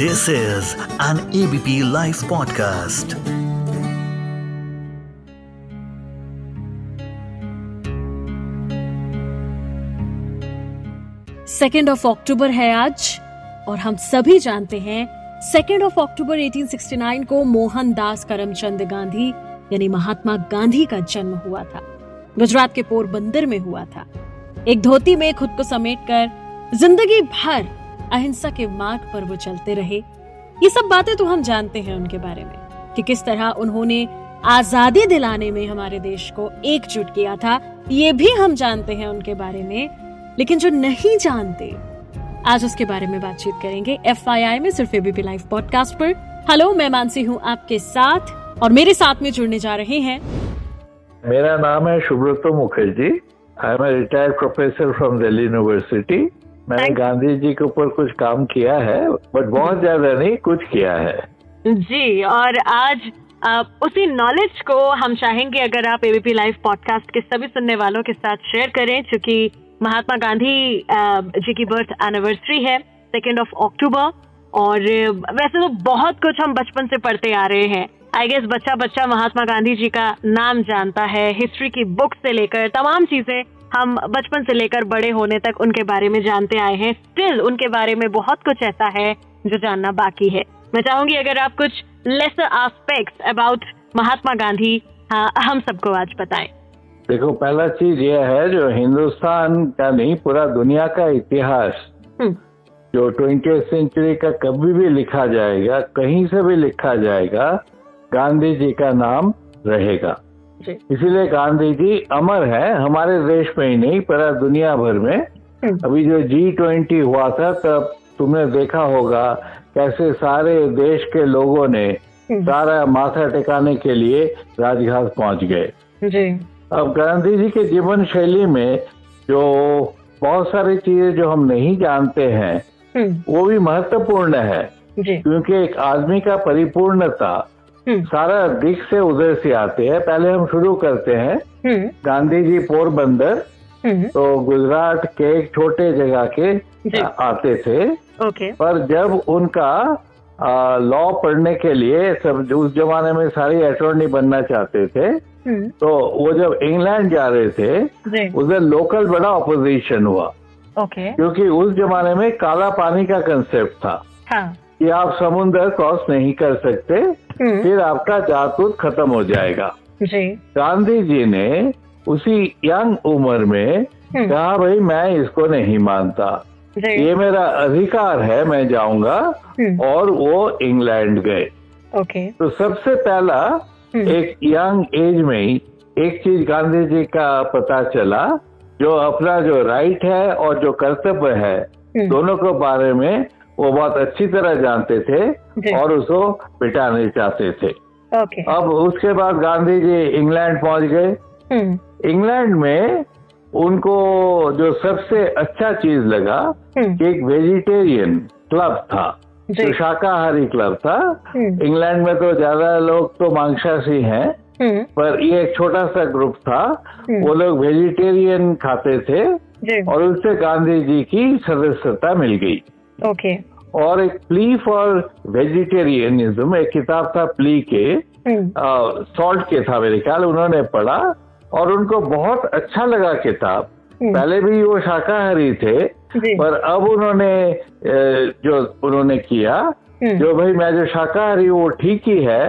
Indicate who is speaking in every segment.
Speaker 1: This is an ABP Life podcast.
Speaker 2: Second of October है आज, और हम सभी जानते हैं सेकेंड ऑफ़ अक्टूबर 1869 को मोहनदास करमचंद गांधी, यानी महात्मा गांधी का जन्म हुआ था गुजरात के पोरबंदर में हुआ था एक धोती में खुद को समेटकर ज़िंदगी भर अहिंसा के मार्ग पर वो चलते रहे। ये सब बातें तो हम जानते हैं उनके बारे में, कि किस तरह उन्होंने आज़ादी दिलाने में हमारे देश को एकजुट किया था, ये भी हम जानते हैं उनके बारे में, लेकिन जो नहीं जानते, आज उसके बारे में बातचीत करेंगे एफ़ में, सिर्फ़ एबीपी लाइव पॉडकास्ट पर। हेलो, मैं मानसी हूँ आपके साथ, और मेरे साथ में जुड़ने जा रहे हैं।
Speaker 3: मेरा नाम है Subrata Mukherjee. I am retired professor from Delhi university मैंने गांधी जी के ऊपर कुछ काम किया है बट बहुत ज़्यादा नहीं कुछ किया है।
Speaker 4: जी और आज अ, उसी नॉलेज को हम चाहेंगे अगर आप एबीपी लाइव पॉडकास्ट के सभी सुनने वालों के साथ शेयर करें क्योंकि महात्मा गांधी जी की बर्थ एनिवर्सरी है सेकेंड ऑफ़ अक्टूबर और वैसे तो बहुत कुछ हम बचपन से पढ़ते आ रहे हैं। आई गेस बच्चा बच्चा महात्मा गांधी जी का नाम जानता है हिस्ट्री की बुक से लेकर तमाम चीज़ें हम बचपन से लेकर बड़े होने तक उनके बारे में जानते आए हैं। स्टिल उनके बारे में बहुत कुछ ऐसा है जो जानना बाकी है। मैं चाहूँगी अगर आप कुछ lesser aspects about Mahatma Gandhi हाँ, हम सबको आज बताएँ।
Speaker 3: देखो पहला चीज़ यह है जो हिंदुस्तान का नहीं पूरा दुनिया का इतिहास
Speaker 4: हम्म,
Speaker 3: जो ट्वेंटी सेंचुरी का कभी भी लिखा जाएगा कहीं से भी लिखा जाएगा गांधी जी का नाम रहेगा। इसीलिए गांधी जी अमर है हमारे देश में ही नहीं पूरा दुनिया भर में।
Speaker 4: हम्म,
Speaker 3: अभी जो जी ट्वेंटी हुआ था तब तुमने देखा होगा कैसे सारे देश के लोगों ने
Speaker 4: हम्म,
Speaker 3: सारा माथा टिकाने के लिए राजघाट पहुँच गए।
Speaker 4: जी।
Speaker 3: अब गांधी जी के जीवन शैली में जो बहुत सारी चीज़ें जो हम नहीं जानते हैं
Speaker 4: हम्म,
Speaker 3: वो भी महत्वपूर्ण है।
Speaker 4: जी।
Speaker 3: क्योंकि एक आदमी का परिपूर्णता सारा दिख से उधर से आते हैं। पहले हम शुरू करते हैं।
Speaker 4: हम्म,
Speaker 3: गांधी जी पोरबंदर
Speaker 4: हम्म,
Speaker 3: तो गुजरात के एक छोटे जगह के आते थे।
Speaker 4: ओके।
Speaker 3: पर जब उनका लॉ पढ़ने के लिए सब उस जमाने में सारी अटोर्नी बनना चाहते थे
Speaker 4: हम्म,
Speaker 3: तो वो जब इंग्लैंड जा रहे थे उधर लोकल बड़ा ऑपोजिशन हुआ।
Speaker 4: ओके।
Speaker 3: क्योंकि उस जमाने में काला पानी का कंसेप्ट था।
Speaker 4: हाँ।
Speaker 3: कि आप समुद्र क्रॉस नहीं कर सकते
Speaker 4: हम्म,
Speaker 3: फिर आपका जातूत खत्म हो जाएगा।
Speaker 4: जी।
Speaker 3: गांधी जी ने उसी यंग उम्र में
Speaker 4: हम्म,
Speaker 3: कहा भाई मैं इसको नहीं मानता। ये मेरा अधिकार है मैं जाऊँगा
Speaker 4: हम्म,
Speaker 3: और वो इंग्लैंड गए।
Speaker 4: ओके।
Speaker 3: तो सबसे पहला एक यंग एज में ही एक चीज़ गांधी जी का पता चला जो अपना जो राइट है और जो कर्तव्य है दोनों के बारे में वो बहुत अच्छी तरह जानते थे और उसको मिटाने चाहते थे।
Speaker 4: ओके।
Speaker 3: अब उसके बाद गांधी जी इंग्लैंड पहुँच गए।
Speaker 4: हम्म,
Speaker 3: इंग्लैंड में उनको जो सबसे अच्छा चीज़ लगा
Speaker 4: हम्म,
Speaker 3: कि एक वेजिटेरियन क्लब था
Speaker 4: जी।
Speaker 3: शाकाहारी क्लब था।
Speaker 4: हम्म,
Speaker 3: इंग्लैंड में तो ज़्यादा लोग तो मांसाहारी हैं पर ये एक छोटा सा ग्रुप था। वो लोग वेजिटेरियन खाते थे और उससे गांधी जी की सदस्यता मिल गई।
Speaker 4: ओके
Speaker 3: और एक प्ली फॉर वेजिटेरियनिज्म एक किताब था प्ली के
Speaker 4: हम्म,
Speaker 3: सॉल्ट के था मेरे ख्याल उन्होंने पढ़ा और उनको बहुत अच्छा लगा किताब।
Speaker 4: हम्म,
Speaker 3: पहले भी वो शाकाहारी थे पर अब उन्होंने जो उन्होंने किया
Speaker 4: हम्म,
Speaker 3: जो भाई मैं जो शाकाहारी वो ठीक ही है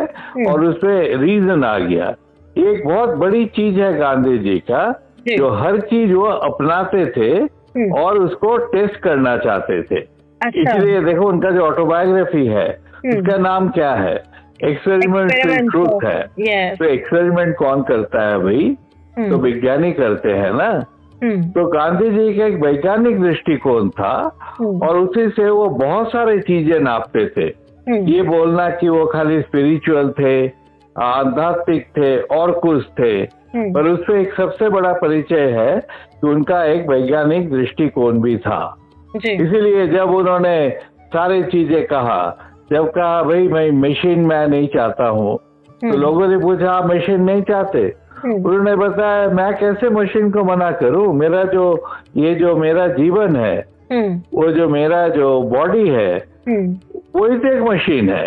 Speaker 3: और उसमें रीजन आ गया। एक बहुत बड़ी चीज़ है गांधी जी का
Speaker 4: जो
Speaker 3: हर चीज़ वो अपनाते थे
Speaker 4: हम्म,
Speaker 3: और उसको टेस्ट करना चाहते थे।
Speaker 4: अच्छा।
Speaker 3: इसलिए देखो उनका जो ऑटोबायोग्राफी है
Speaker 4: हम्म।
Speaker 3: उसका नाम क्या है? एक्सपेरिमेंट
Speaker 4: Experiment
Speaker 3: ट्रूथ है। तो एक्सपेरिमेंट कौन करता है भाई?
Speaker 4: हम्म,
Speaker 3: तो विज्ञानी करते हैं ना?
Speaker 4: हम्म,
Speaker 3: तो गांधी जी का एक वैज्ञानिक दृष्टिकोण था
Speaker 4: हम्म,
Speaker 3: और उसी से वो बहुत सारी चीज़ें नापते थे।
Speaker 4: हम्म,
Speaker 3: ये बोलना कि वो खाली स्पिरिचुअल थे आध्यात्मिक थे और कुछ थे।
Speaker 4: हम्म,
Speaker 3: पर उससे एक सबसे बड़ा परिचय है कि उनका एक वैज्ञानिक दृष्टिकोण भी था। इसीलिए जब उन्होंने सारी चीज़ें कहा जब कहा भाई मैं मशीन मैं नहीं चाहता हूँ। तो
Speaker 4: हम्म,
Speaker 3: लोगों ने पूछा आप मशीन नहीं चाहते?
Speaker 4: हम्म,
Speaker 3: उन्होंने बताया मैं कैसे मशीन को मना करूँ? मेरा जो ये जो मेरा जीवन है
Speaker 4: हम्म,
Speaker 3: वो जो मेरा जो बॉडी है
Speaker 4: वो
Speaker 3: वही तो एक मशीन है।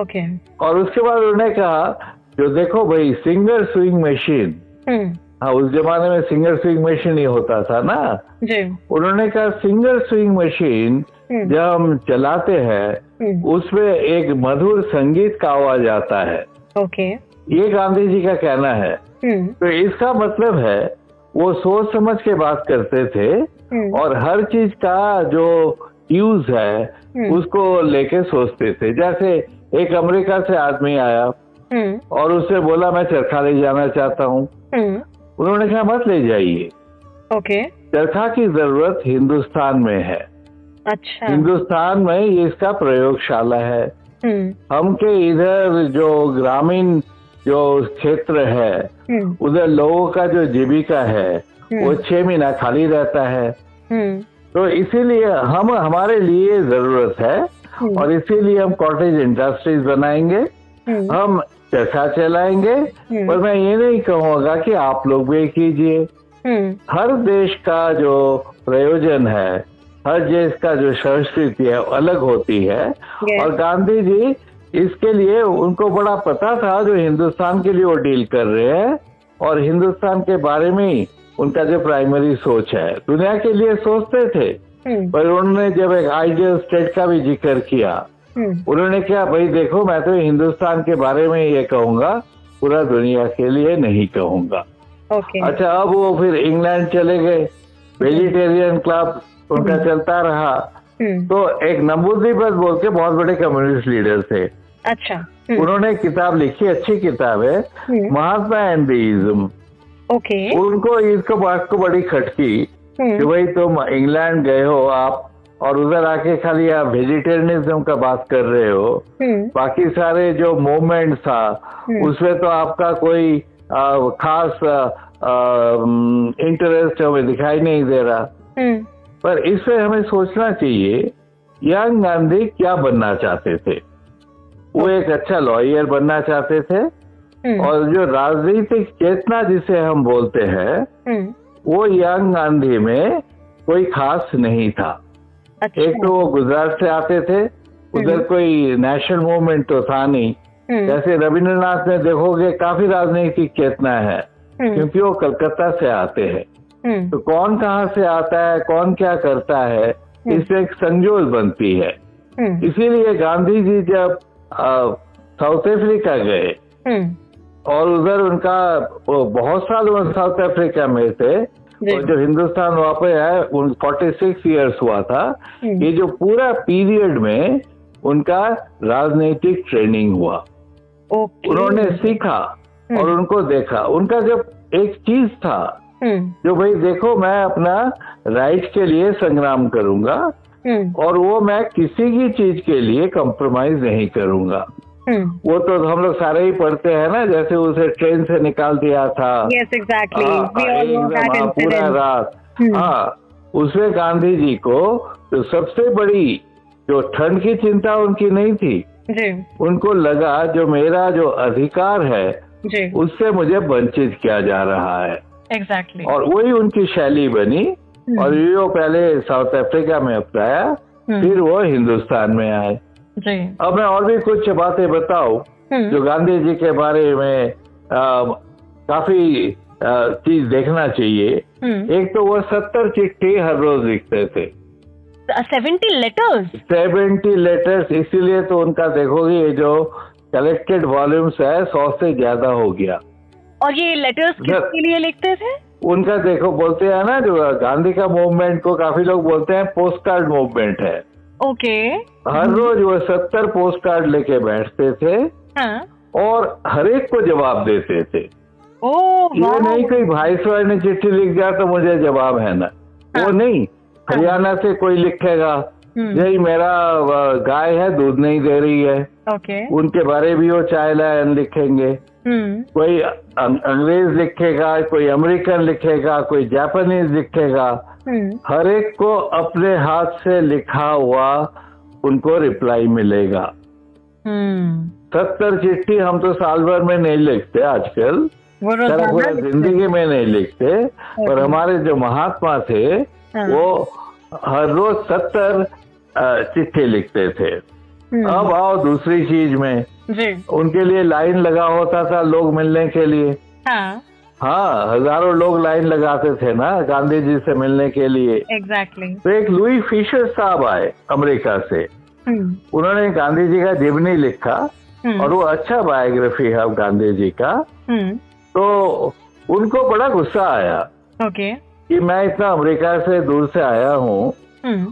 Speaker 4: ओके
Speaker 3: और उसके बाद उन्होंने कहा जो देखो भाई सिंगल स्विंग मशीन हाँ उस जमाने में सिंगर स्विंग मशीन ही होता था ना।
Speaker 4: जी।
Speaker 3: उन्होंने कहा सिंगल स्विंग मशीन
Speaker 4: हम्म।
Speaker 3: जब हम चलाते हैं
Speaker 4: हम्म।
Speaker 3: उसमें एक मधुर संगीत का आवाज़ आता है।
Speaker 4: ओके।
Speaker 3: ये गांधी जी का कहना है।
Speaker 4: हम्म।
Speaker 3: तो इसका मतलब है वो सोच समझ के बात करते थे और हर चीज़ का जो यूज़ है। उसको लेके सोचते थे। जैसे एक अमेरिका से आदमी आया और उससे बोला मैं चरखा ले जाना चाहता हूँ। उन्होंने कहा मत ले जाइए।
Speaker 4: ओके।
Speaker 3: चरखा की ज़रूरत हिंदुस्तान में है।
Speaker 4: अच्छा।
Speaker 3: हिंदुस्तान में ये इसका प्रयोगशाला है।
Speaker 4: हम्म।
Speaker 3: हम के इधर जो ग्रामीण जो क्षेत्र है
Speaker 4: हम्म।
Speaker 3: उधर लोगों का जो जीविका है वो
Speaker 4: हम्म।
Speaker 3: छह महीना खाली रहता है। तो इसीलिए हम हमारे लिए ज़रूरत है। और इसीलिए हम कॉटेज इंडस्ट्रीज़ बनाएँगे। हम चरखा चलाएँगे
Speaker 4: हम्म।
Speaker 3: पर मैं ये नहीं कहूँगा कि आप लोग भी कीजिए
Speaker 4: हम्म।
Speaker 3: हर देश का जो प्रयोजन है हर देश का जो संस्कृति है वो अलग होती है। और गांधी जी इसके लिए उनको बड़ा पता था जो हिंदुस्तान के लिए वो डील कर रहे हैं। और हिंदुस्तान के बारे में ही उनका जो प्राइमरी सोच है दुनिया के लिए सोचते थे।
Speaker 4: हम्म।
Speaker 3: पर उन्होंने जब एक आइडियल स्टेट का भी ज़िक्र किया
Speaker 4: हम्म
Speaker 3: उन्होंने क्या भाई देखो मैं तो हिंदुस्तान के बारे में ये कहूँगा पूरा दुनिया के लिए नहीं कहूँगा.
Speaker 4: ओके।
Speaker 3: अच्छा अब वो फिर इंग्लैंड चले गए। वेजिटेरियन क्लब उनका चलता रहा।
Speaker 4: हम्म।
Speaker 3: तो एक नंबूदीपत बोल के बहुत बड़े कम्युनिस्ट लीडर थे।
Speaker 4: अच्छा हम्म।
Speaker 3: उन्होंने किताब लिखी अच्छी किताब है
Speaker 4: हम्म।
Speaker 3: महात्मा एंड देइज्म
Speaker 4: ओके।
Speaker 3: उनको इसको बात को बड़ी खटकी कि
Speaker 4: हम्म।
Speaker 3: भाई तुम इंग्लैंड गए हो आप और उधर आके खाली आप वेजिटेरियनिज्म का बात कर रहे हो
Speaker 4: हम्म।
Speaker 3: बाकी सारे जो मूवमेंट था
Speaker 4: हम्म।
Speaker 3: उसमें तो आपका कोई आ, खास इंटरेस्ट हमें दिखाई नहीं दे रहा।
Speaker 4: हम्म।
Speaker 3: पर इससे हमें सोचना चाहिए यंग गांधी क्या बनना चाहते थे? वो एक अच्छा लॉयर बनना चाहते थे और जो राजनीतिक चेतना जिसे हम बोलते हैं वो यंग गांधी में कोई खास नहीं था।
Speaker 4: अच्छा।
Speaker 3: एक तो वो गुजरात से आते थे उधर कोई नेशनल मूवमेंट तो था नहीं।
Speaker 4: हम्म।
Speaker 3: जैसे रविंद्रनाथ में देखोगे काफ़ी राजनीतिक चेतना है
Speaker 4: हम्म।
Speaker 3: क्योंकि वो कलकत्ता से आते हैं।
Speaker 4: हम्म।
Speaker 3: तो कौन कहाँ से आता है कौन क्या करता है इससे एक संजोल बनती है।
Speaker 4: हम्म।
Speaker 3: इसीलिए गांधी जी जब साउथ अफ्रीका गए
Speaker 4: हम्म।
Speaker 3: और उधर उनका बहुत साल साउथ अफ्रीका में थे। और जो। हिंदुस्तान वापस आए उन फोर्टी सिक्स ईयर्स हुआ था
Speaker 4: हम्म।
Speaker 3: ये जो पूरा पीरियड में उनका राजनीतिक ट्रेनिंग हुआ। उन्होंने सीखा और उनको देखा। उनका जब एक चीज़ था
Speaker 4: हम्म।
Speaker 3: जो भाई देखो मैं अपना राइट के लिए संग्राम करूँगा
Speaker 4: हम्म।
Speaker 3: और वो मैं किसी की चीज़ के लिए कॉम्प्रोमाइज नहीं करूँगा।
Speaker 4: हम्म
Speaker 3: वो तो हम लोग सारे ही पढ़ते हैं ना जैसे उसे ट्रेन से निकाल दिया था।
Speaker 4: नो
Speaker 3: एकदम,
Speaker 4: दैट
Speaker 3: हाँ, पूरा रात।
Speaker 4: हम्म।
Speaker 3: हाँ उसमें गांधी जी को तो सबसे बड़ी जो ठंड की चिंता उनकी नहीं थी
Speaker 4: जी।
Speaker 3: उनको लगा जो मेरा जो अधिकार है
Speaker 4: जी।
Speaker 3: उससे मुझे वंचित किया जा रहा है।
Speaker 4: एग्जैक्टली
Speaker 3: और वही उनकी शैली बनी
Speaker 4: हम्म।
Speaker 3: और ये वो पहले साउथ अफ्रीका में अपनाया फिर वो हिंदुस्तान में आए।
Speaker 4: जी।
Speaker 3: अब मैं और भी कुछ बातें बताऊँ
Speaker 4: हम्म।
Speaker 3: जो गांधी जी के बारे में आ, काफ़ी चीज़ देखना चाहिए।
Speaker 4: हम्म।
Speaker 3: एक तो वो सत्तर चिट्ठी हर रोज लिखते थे।
Speaker 4: सेवेंटी लेटर्स
Speaker 3: सेवेंटी लेटर्स इसीलिए तो उनका देखोगे ये जो कलेक्टेड वॉल्यूम्स है सौ से ज़्यादा हो गया।
Speaker 4: और ये लेटर्स किसके लिए लिखते थे?
Speaker 3: उनका देखो बोलते हैं ना जो गांधी का मूवमेंट को काफ़ी लोग बोलते हैं पोस्ट कार्ड मूवमेंट है।
Speaker 4: ओके।
Speaker 3: हर रोज वो सत्तर पोस्ट कार्ड लेके बैठते थे
Speaker 4: हाँ।
Speaker 3: और हर एक को जवाब देते थे।
Speaker 4: ओ
Speaker 3: ये नहीं कोई भाई सवाई ने चिट्ठी लिख दिया तो मुझे जवाब है ना। वो नहीं हरियाणा से कोई लिखेगा
Speaker 4: हम्म।
Speaker 3: यही मेरा गाय है दूध नहीं दे रही है।
Speaker 4: ओके।
Speaker 3: उनके बारे भी वो चाय लाइन लिखेंगे।
Speaker 4: हम्म।
Speaker 3: कोई अंग्रेज़ लिखेगा कोई अमेरिकन लिखेगा कोई जापानीज लिखेगा
Speaker 4: हम्म।
Speaker 3: हर एक को अपने हाथ से लिखा हुआ उनको रिप्लाई मिलेगा।
Speaker 4: हम्म।
Speaker 3: सत्तर चिट्ठी हम तो साल भर में नहीं लिखते आजकल। पूरा ज़िंदगी में नहीं लिखते पर हमारे जो महात्मा थे
Speaker 4: हाँ।
Speaker 3: वो हर रोज सत्तर चिट्ठी लिखते थे।
Speaker 4: हम्म।
Speaker 3: अब आओ दूसरी चीज़ में।
Speaker 4: जी।
Speaker 3: उनके लिए लाइन लगा होता था लोग मिलने के लिए।
Speaker 4: हाँ।
Speaker 3: हाँ हज़ारों लोग लाइन लगाते थे ना गांधी जी से मिलने के लिए।
Speaker 4: Exactly exactly.
Speaker 3: तो एक लुई फिशर साहब आए अमेरिका से।
Speaker 4: हम्म।
Speaker 3: उन्होंने गांधी जी का जीवनी लिखा और वो अच्छा बायोग्राफी है गांधी जी का।
Speaker 4: हम्म।
Speaker 3: तो उनको बड़ा गुस्सा आया
Speaker 4: ओके। okay.
Speaker 3: कि मैं इतना अमेरिका से दूर से आया हूँ
Speaker 4: हम्म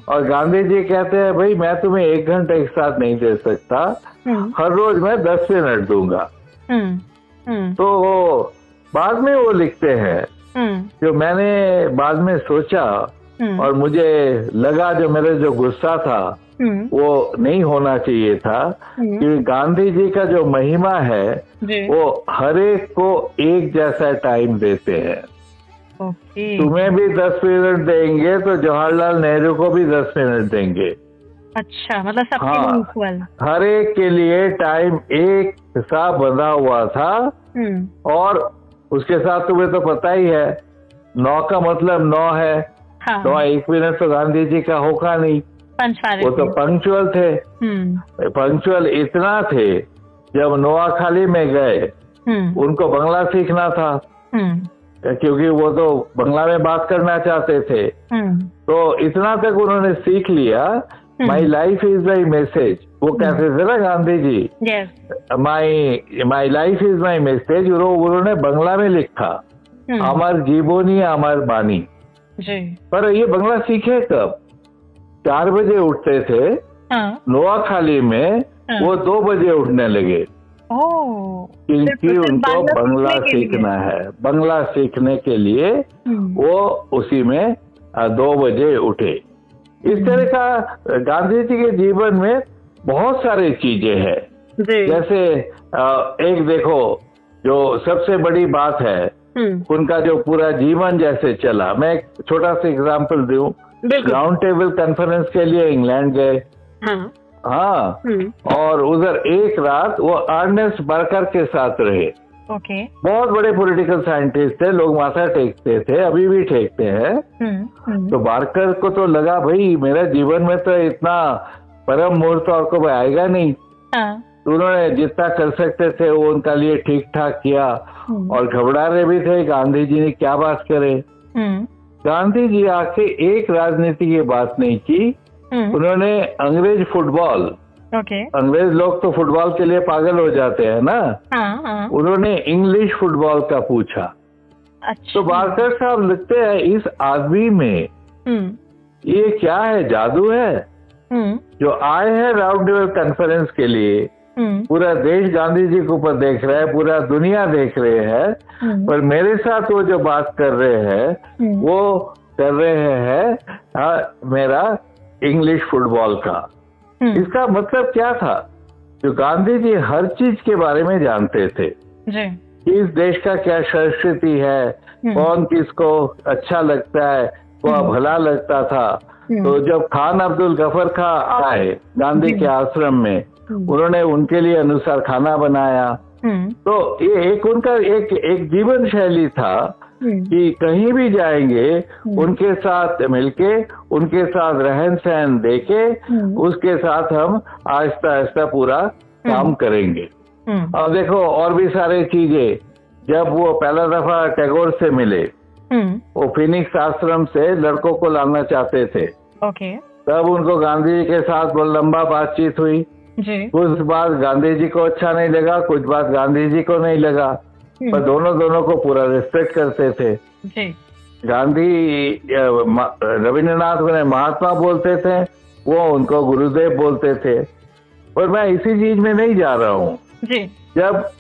Speaker 3: और गांधी जी कहते हैं भाई मैं तुम्हें एक घंटा एक साथ नहीं दे सकता।
Speaker 4: हम्म।
Speaker 3: हर रोज मैं दस मिनट दूँगा।
Speaker 4: हम्म। हम्म।
Speaker 3: तो वो बाद में वो लिखते हैं
Speaker 4: हम्म।
Speaker 3: जो मैंने बाद में सोचा
Speaker 4: हम्म।
Speaker 3: और मुझे लगा जो मेरे जो गुस्सा था
Speaker 4: हम्म।
Speaker 3: वो नहीं होना चाहिए था।
Speaker 4: हम्म,
Speaker 3: कि गांधी जी का जो महिमा है वो हर एक को एक जैसा टाइम देते हैं।
Speaker 4: ओके।
Speaker 3: तुम्हें भी दस मिनट देंगे तो जवाहरलाल नेहरू को भी दस मिनट देंगे।
Speaker 4: अच्छा मतलब सबके
Speaker 3: हाँ।
Speaker 4: इक्वल
Speaker 3: हर एक के लिए टाइम एक हिसाब बंधा हुआ था।
Speaker 4: हम्म।
Speaker 3: और उसके साथ तुम्हें तो पता ही है नौ का मतलब नौ है।
Speaker 4: हाँ।
Speaker 3: तो एक मिनट तो गांधी जी का होगा नहीं। वो तो पंक्चुअल थे।
Speaker 4: हम्म।
Speaker 3: पंक्चुअल इतना थे जब नोआखाली में गए
Speaker 4: हम्म।
Speaker 3: उनको बंगला सीखना था।
Speaker 4: हम्म।
Speaker 3: क्योंकि वो तो बंगला में बात करना चाहते थे।
Speaker 4: हम्म।
Speaker 3: तो इतना तक उन्होंने सीख लिया my life is my message वो कहते थे ना Gandhi ji my my life is my message उन्होंने बंगला में लिखा
Speaker 4: हम्म।
Speaker 3: अमर जीवनी अमर बानी.
Speaker 4: जी।
Speaker 3: पर ये बंगला सीखे कब? चार बजे उठते थे
Speaker 4: हाँ।
Speaker 3: नोआखाली में
Speaker 4: हाँ।
Speaker 3: वो दो बजे उठने लगे। क्योंकि उनको
Speaker 4: बंगला सीखने
Speaker 3: है। बंगला सीखने के लिए
Speaker 4: हम्म,
Speaker 3: वो उसी में दो बजे उठे। इस तरह का गांधी जी के जीवन में बहुत सारी चीज़ें हैं। जैसे एक देखो जो सबसे बड़ी बात है
Speaker 4: हम्म।
Speaker 3: उनका जो पूरा जीवन जैसे चला। मैं एक छोटा सा एग्जांपल दू। राउंड टेबल कॉन्फ्रेंस के लिए इंग्लैंड गए।
Speaker 4: हाँ।
Speaker 3: हाँ।
Speaker 4: हम्म।
Speaker 3: और उधर एक रात वो अर्नेस्ट बर्कर के साथ रहे।
Speaker 4: ओके।
Speaker 3: बहुत बड़े पॉलिटिकल साइंटिस्ट थे लोग माथा टेकते थे अभी भी टेकते हैं।
Speaker 4: हम्म हम्म।
Speaker 3: तो बारकर को तो लगा भाई मेरा जीवन में तो इतना परम मुहूर्त और को आएगा नहीं।
Speaker 4: हाँ।
Speaker 3: तो उन्होंने जितना कर सकते थे वो उनका लिए ठीक ठाक किया और घबरा रहे भी थे गांधी जी ने क्या बात करे। गांधी जी आके एक राजनीति की बात नहीं की। उन्होंने अंग्रेज़ फुटबॉल
Speaker 4: ओके।
Speaker 3: अंग्रेज़ लोग तो फुटबॉल के लिए पागल हो जाते हैं ना?
Speaker 4: हाँ हाँ।
Speaker 3: उन्होंने इंग्लिश फुटबॉल का पूछा।
Speaker 4: अच्छा।
Speaker 3: तो बारकर साहब लिखते हैं इस आदमी में
Speaker 4: हम्म।
Speaker 3: ये क्या है जादू है?
Speaker 4: हम्म।
Speaker 3: जो आए हैं राउंड टेबल कॉन्फ्रेंस के लिए
Speaker 4: हम्म।
Speaker 3: पूरा देश गांधी जी के ऊपर देख रहा है पूरा दुनिया देख रहे हैं
Speaker 4: हम्म,
Speaker 3: पर मेरे साथ वो जो बात कर रहे हैं
Speaker 4: हम्म,
Speaker 3: वो कर रहे हैं हाँ, मेरा इंग्लिश फुटबॉल का।
Speaker 4: हम्म,
Speaker 3: इसका मतलब क्या था? जो गांधी जी हर चीज़ के बारे में जानते थे।
Speaker 4: जी।
Speaker 3: कि इस देश का क्या संस्कृति है?
Speaker 4: हम्म।
Speaker 3: कौन किसको अच्छा लगता है? कौन भला लगता था।
Speaker 4: हम्म।
Speaker 3: तो जब खान अब्दुल गफर खा आए गांधी के आश्रम में
Speaker 4: हम्म।
Speaker 3: उन्होंने उनके लिए अनुसार खाना बनाया।
Speaker 4: हम्म,
Speaker 3: तो ये एक उनका एक एक जीवन शैली था।
Speaker 4: हम्म,
Speaker 3: कि कहीं भी जाएँगे उनके साथ मिलके उनके साथ रहन सहन देके
Speaker 4: हम्म।
Speaker 3: उसके साथ हम आहिस्ता आहिस्ता पूरा काम करेंगे।
Speaker 4: हम्म,
Speaker 3: और देखो और भी सारी चीज़ें जब वो पहला दफ़ा टैगोर से मिले
Speaker 4: हम्म,
Speaker 3: वो फिनिक्स आश्रम से लड़कों को लाना चाहते थे।
Speaker 4: ओके।
Speaker 3: तब उनको गांधी जी के साथ बहुत लंबा बातचीत हुई।
Speaker 4: जी।
Speaker 3: कुछ बात गांधी जी को अच्छा नहीं लगा कुछ बात गांधी जी को नहीं लगा।
Speaker 4: हम्म,
Speaker 3: पर दोनों दोनों को पूरा रिस्पेक्ट करते थे।
Speaker 4: जी।
Speaker 3: गांधी रविन्द्रनाथ उन्हें महात्मा बोलते थे वो उनको गुरुदेव बोलते थे। और मैं इसी चीज़ में नहीं जा रहा हूँ। जब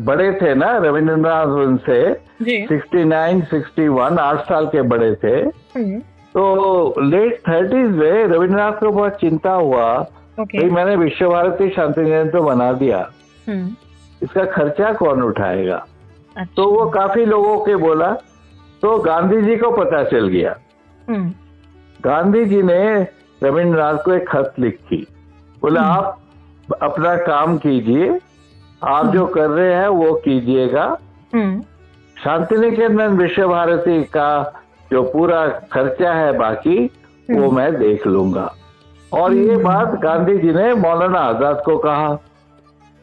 Speaker 3: बड़े थे ना रविंद्रनाथ उनसे
Speaker 4: जी।
Speaker 3: 69, 61 आठ साल के बड़े थे
Speaker 4: हम्म,
Speaker 3: तो लेट थर्टीज में रविंद्रनाथ को बहुत चिंता हुआ। भाई मैंने विश्व भारती शांति निकेतन तो बना दिया।
Speaker 4: हम्म,
Speaker 3: इसका खर्चा कौन उठाएगा?
Speaker 4: अच्छा।
Speaker 3: तो वो काफ़ी लोगों के बोला तो गांधी जी को पता चल गया।
Speaker 4: हम्म,
Speaker 3: गांधी जी ने रविंद्रनाथ को एक खत लिखी। बोला आप अपना काम कीजिए आप जो कर रहे हैं वो कीजिएगा।
Speaker 4: हम्म,
Speaker 3: शांति निकेतन विश्व भारती का जो पूरा खर्चा है बाकी वो मैं देख लूँगा। और ये बात गांधी जी ने मौलाना आज़ाद को कहा।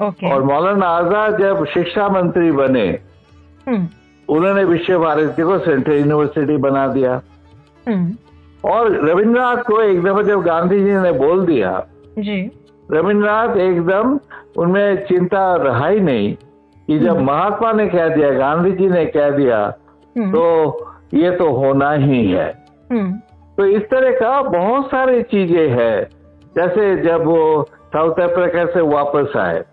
Speaker 4: ओके
Speaker 3: और मौलाना आज़ाद जब शिक्षा मंत्री बने
Speaker 4: हम्म।
Speaker 3: उन्होंने विश्व भारती को सेंट्रल यूनिवर्सिटी बना दिया।
Speaker 4: हम्म।
Speaker 3: और रविन्द्रनाथ को एक दफ़ा जब गांधी जी ने बोल दिया रविन्द्रनाथ एकदम उनमें चिंता रहा ही नहीं कि जब महात्मा ने कह दिया गांधी जी ने कह दिया
Speaker 4: हम्म।
Speaker 3: तो ये तो होना ही है।
Speaker 4: हम्म।
Speaker 3: तो इस तरह का बहुत सारी चीज़ें हैं। जैसे जब वो साउथ अफ्रीका से वापस आए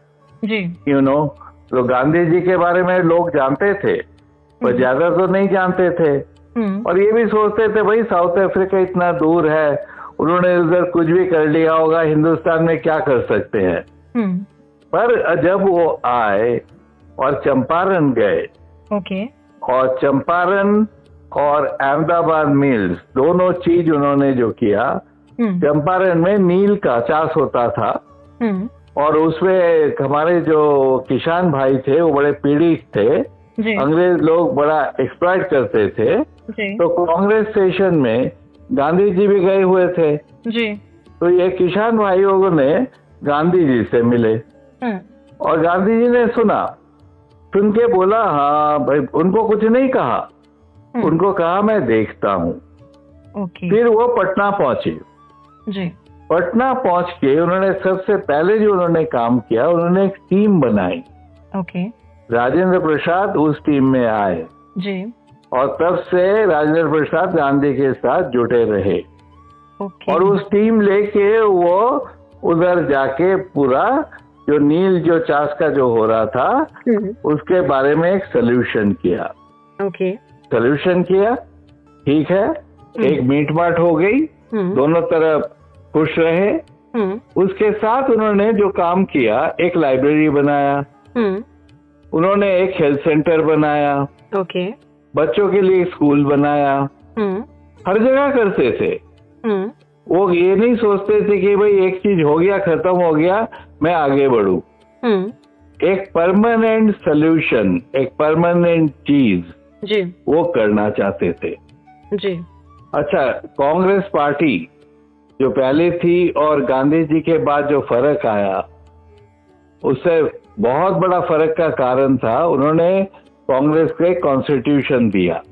Speaker 4: जी।
Speaker 3: यू नो तो गांधी जी के बारे में लोग जानते थे पर ज़्यादा तो नहीं जानते थे।
Speaker 4: हम्म।
Speaker 3: और ये भी सोचते थे भाई साउथ अफ्रीका इतना दूर है उन्होंने उधर कुछ भी कर लिया होगा हिंदुस्तान में क्या कर सकते हैं?
Speaker 4: हम्म।
Speaker 3: पर जब वो आए और चंपारण गए
Speaker 4: ओके।
Speaker 3: और चंपारण और अहमदाबाद मिल्स दोनों चीज़ उन्होंने जो किया
Speaker 4: हम्म।
Speaker 3: चंपारण में नील का चाष होता था।
Speaker 4: हम्म।
Speaker 3: और उसमें हमारे जो किसान भाई थे वो बड़े पीड़ित थे। अंग्रेज़ लोग बड़ा एक्सप्लॉइट करते थे। तो कांग्रेस स्टेशन में गांधी जी भी गए हुए थे।
Speaker 4: जी।
Speaker 3: तो ये किसान भाई लोगों ने गांधी जी से मिले।
Speaker 4: हम्म।
Speaker 3: और गांधी जी ने सुना सुन के बोला हाँ भाई उनको कुछ नहीं कहा।
Speaker 4: हम्म।
Speaker 3: उनको कहा मैं देखता हूँ। फिर वो पटना पहुँचे।
Speaker 4: जी।
Speaker 3: पटना पहुँच के उन्होंने सबसे पहले जो उन्होंने काम किया उन्होंने एक टीम बनाई।
Speaker 4: ओके
Speaker 3: राजेंद्र प्रसाद उस टीम में आए।
Speaker 4: जी।
Speaker 3: और तब से राजेंद्र प्रसाद गांधी के साथ जुटे रहे।
Speaker 4: ओके
Speaker 3: और उस टीम लेके वो उधर जाके पूरा जो नील जो चास का जो हो रहा था
Speaker 4: हम्म।
Speaker 3: उसके बारे में एक सोल्यूशन किया।
Speaker 4: ओके
Speaker 3: सोल्यूशन किया। ठीक है। एक मीट माट हो गई।
Speaker 4: हम्म।
Speaker 3: दोनों तरफ़ खुश रहे।
Speaker 4: हम्म।
Speaker 3: उसके साथ उन्होंने जो काम किया एक लाइब्रेरी बनाया।
Speaker 4: हम्म।
Speaker 3: उन्होंने एक हेल्थ सेंटर बनाया।
Speaker 4: ओके
Speaker 3: बच्चों के लिए स्कूल बनाया।
Speaker 4: हम्म।
Speaker 3: हर जगह करते थे। वो ये नहीं सोचते थे कि भाई एक चीज़ हो गया खत्म हो गया मैं आगे बढ़ू। एक परमानेंट सोल्यूशन एक परमानेंट चीज़
Speaker 4: जी।
Speaker 3: वो करना चाहते थे।
Speaker 4: जी।
Speaker 3: अच्छा कांग्रेस पार्टी जो पहले थी और गांधी जी के बाद जो फ़र्क आया उससे बहुत बड़ा फ़र्क का कारण था उन्होंने कांग्रेस को कॉन्स्टिट्यूशन दिया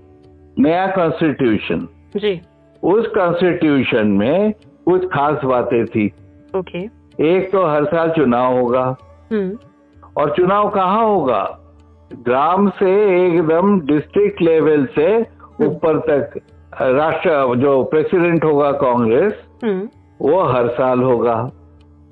Speaker 3: नया कॉन्स्टिट्यूशन
Speaker 4: जी।
Speaker 3: उस कॉन्स्टिट्यूशन में कुछ खास बातें थी।
Speaker 4: ओके।
Speaker 3: एक तो हर साल चुनाव होगा।
Speaker 4: हम्म।
Speaker 3: और चुनाव कहाँ होगा? ग्राम से एकदम डिस्ट्रिक्ट लेवल से ऊपर तक राष्ट्र जो प्रेसिडेंट होगा कांग्रेस
Speaker 4: हम्म
Speaker 3: वो हर साल होगा।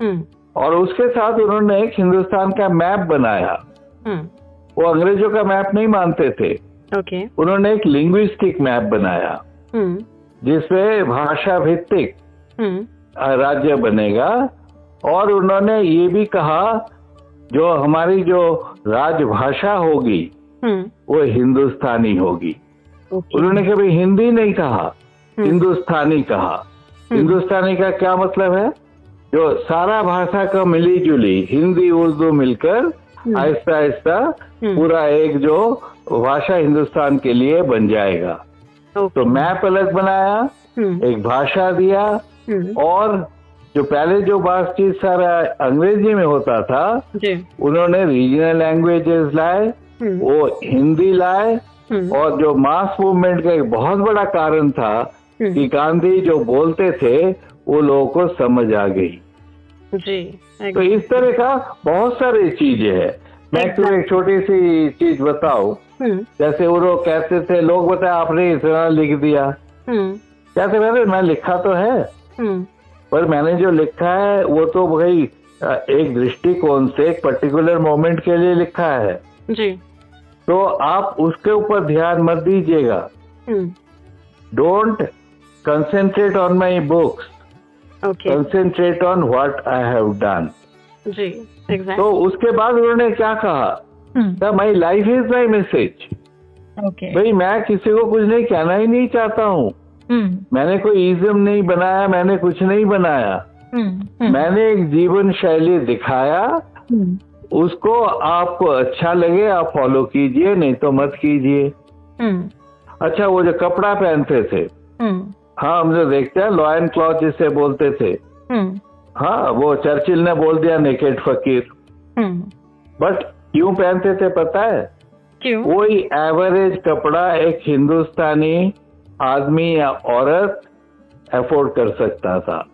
Speaker 4: हम्म।
Speaker 3: और उसके साथ उन्होंने एक हिंदुस्तान का मैप बनाया।
Speaker 4: हम्म।
Speaker 3: वो अंग्रेज़ों का मैप नहीं मानते थे।
Speaker 4: ओके।
Speaker 3: उन्होंने एक लिंग्विस्टिक मैप बनाया।
Speaker 4: हम्म।
Speaker 3: जिसमें भाषा भित्तिक
Speaker 4: हम्म।
Speaker 3: राज्य बनेगा। और उन्होंने ये भी कहा जो हमारी जो राजभाषा होगी
Speaker 4: हम्म।
Speaker 3: वो हिंदुस्तानी होगी। उन्होंने कभी हिंदी नहीं कहा
Speaker 4: हम्म।
Speaker 3: हिंदुस्तानी कहा। हिंदुस्तानी का क्या मतलब है? जो सारा भाषा का मिली जुली हिंदी उर्दू मिलकर आहिस्ता आहिस्ता
Speaker 4: हम्म।
Speaker 3: पूरा एक जो भाषा हिंदुस्तान के लिए बन जाएगा। तो मैप अलग बनाया
Speaker 4: हम्म।
Speaker 3: एक भाषा दिया
Speaker 4: हम्म।
Speaker 3: और जो पहले जो बातचीत सारा अंग्रेज़ी में होता था उन्होंने रीजनल लैंग्वेजेस लाए
Speaker 4: हम्म।
Speaker 3: वो हिंदी लाए
Speaker 4: हम्म।
Speaker 3: और जो मास मूवमेंट का एक बहुत बड़ा कारण था
Speaker 4: हम्म।
Speaker 3: कि गांधी जो बोलते थे वो लोगों को समझ आ गई।
Speaker 4: जी
Speaker 3: तो इस तरह का बहुत सारी चीज़ें हैं। मैं तुम्हें एक छोटी सी चीज़ बताऊँ?
Speaker 4: हम्म।
Speaker 3: जैसे वो लोग कहते थे लोग बताए आपने इतना लिख दिया।
Speaker 4: हम्म।
Speaker 3: कहते मैंने मैं लिखा तो है।
Speaker 4: हम्म।
Speaker 3: पर मैंने जो लिखा है वो तो भाई एक दृष्टिकोण से एक पर्टिकुलर मोमेंट के लिए लिखा है।
Speaker 4: जी।
Speaker 3: तो आप उसके ऊपर ध्यान मत दीजिएगा।
Speaker 4: हम्म।
Speaker 3: Don't concentrate on my books concentrate on what I have done
Speaker 4: ji exact
Speaker 3: तो उसके बाद उन्होंने क्या कहा? My life is my message भाई मैं किसी को कुछ नहीं कहना ही नहीं चाहता हूँ।
Speaker 4: हम्म।
Speaker 3: मैंने कोई इज्म नहीं बनाया मैंने कुछ नहीं बनाया।
Speaker 4: हम्म
Speaker 3: मैंने एक जीवन शैली दिखाया।
Speaker 4: हम्म।
Speaker 3: उसको आपको अच्छा लगे आप फॉलो कीजिए नहीं तो मत कीजिए।
Speaker 4: हम्म।
Speaker 3: अच्छा वो जो कपड़ा पहनते थे
Speaker 4: हम्म।
Speaker 3: हाँ हम जो देखते हैं लॉयन क्लॉथ जिसे बोलते थे।
Speaker 4: हम्म।
Speaker 3: हाँ वो चर्चिल ने बोल दिया नेकेड फकीर बट क्यों पहनते थे पता है?
Speaker 4: क्यों?
Speaker 3: कोई एवरेज कपड़ा एक हिंदुस्तानी आदमी या औरत अफोर्ड कर सकता था।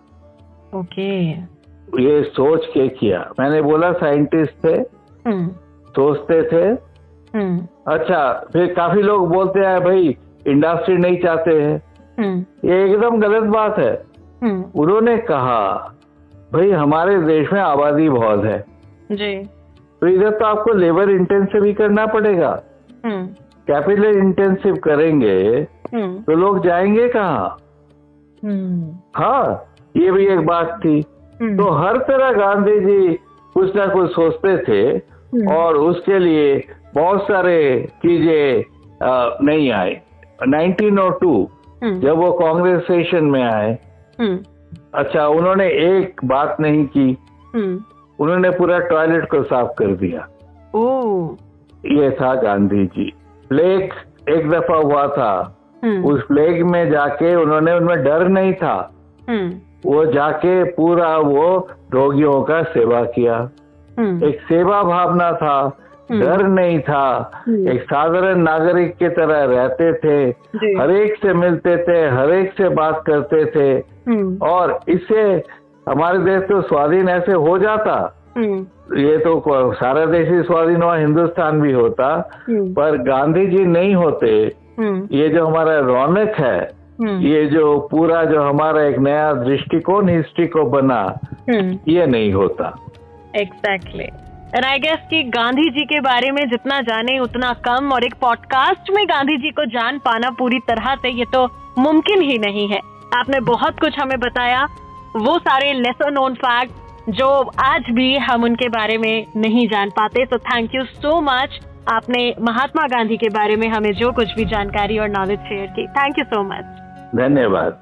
Speaker 4: ओके।
Speaker 3: ये सोच के किया। मैंने बोला साइंटिस्ट थे।
Speaker 4: हम्म।
Speaker 3: सोचते थे।
Speaker 4: हम्म।
Speaker 3: अच्छा फिर काफ़ी लोग बोलते हैं भाई इंडस्ट्री नहीं चाहते हैं। ये एकदम गलत बात है।
Speaker 4: हम्म।
Speaker 3: उन्होंने कहा भाई हमारे देश में आबादी बहुत है।
Speaker 4: जी।
Speaker 3: तो इधर तो आपको लेबर इंटेंसिव ही करना पड़ेगा।
Speaker 4: हम्म।
Speaker 3: कैपिटल इंटेंसिव करेंगे
Speaker 4: हम्म।
Speaker 3: तो लोग जाएँगे कहाँ?
Speaker 4: हम्म।
Speaker 3: हाँ ये भी एक बात थी।
Speaker 4: हम्म।
Speaker 3: तो हर तरह गांधी जी कुछ ना कुछ सोचते थे
Speaker 4: हम्म।
Speaker 3: और उसके लिए बहुत सारे चीज़ें नहीं आए 1902
Speaker 4: हम्म
Speaker 3: जब वो कांग्रेस सेशन में आए
Speaker 4: हम्म।
Speaker 3: अच्छा उन्होंने एक बात नहीं की।
Speaker 4: हम्म।
Speaker 3: उन्होंने पूरा टॉयलेट को साफ़ कर दिया।
Speaker 4: ओ।
Speaker 3: ये था गांधी जी। प्लेग एक दफ़ा हुआ था।
Speaker 4: हम्म।
Speaker 3: उस प्लेग में जाके उन्होंने उनमें डर नहीं था।
Speaker 4: हम्म।
Speaker 3: वो जाके पूरा वो रोगियों का सेवा किया।
Speaker 4: हम्म।
Speaker 3: एक सेवा भावना था।
Speaker 4: हम्म।
Speaker 3: डर नहीं था।
Speaker 4: हम्म।
Speaker 3: एक साधारण नागरिक की तरह रहते थे
Speaker 4: जी।
Speaker 3: हर एक से मिलते थे हर एक से बात करते थे।
Speaker 4: हम्म।
Speaker 3: और इससे हमारे देश तो स्वाधीन ऐसे हो जाता।
Speaker 4: हम्म।
Speaker 3: ये तो सारा देश ही स्वाधीन हुआ हिंदुस्तान भी होता।
Speaker 4: हम्म।
Speaker 3: पर गांधी जी नहीं होते।
Speaker 4: हम्म।
Speaker 3: ये जो हमारा रौनक है
Speaker 4: हम्म।
Speaker 3: ये जो पूरा जो हमारा एक नया दृष्टिकोण हिस्ट्री को बना
Speaker 4: हम्म।
Speaker 3: ये नहीं होता।
Speaker 4: एग्जैक्टली एंड आई गेस कि गांधी जी के बारे में जितना जाने, उतना कम, और एक पॉडकास्ट में गांधी जी को जान पाना पूरी तरह से ये तो मुमकिन ही नहीं है। आपने बहुत कुछ हमें बताया। वो सारे लेसन नोन फैक्ट जो आज भी हम उनके बारे में नहीं जान पाते। तो थैंक यू सो मच आपने महात्मा गांधी के बारे में हमें जो कुछ भी जानकारी और नॉलेज शेयर की। थैंक यू सो मच
Speaker 3: धन्यवाद।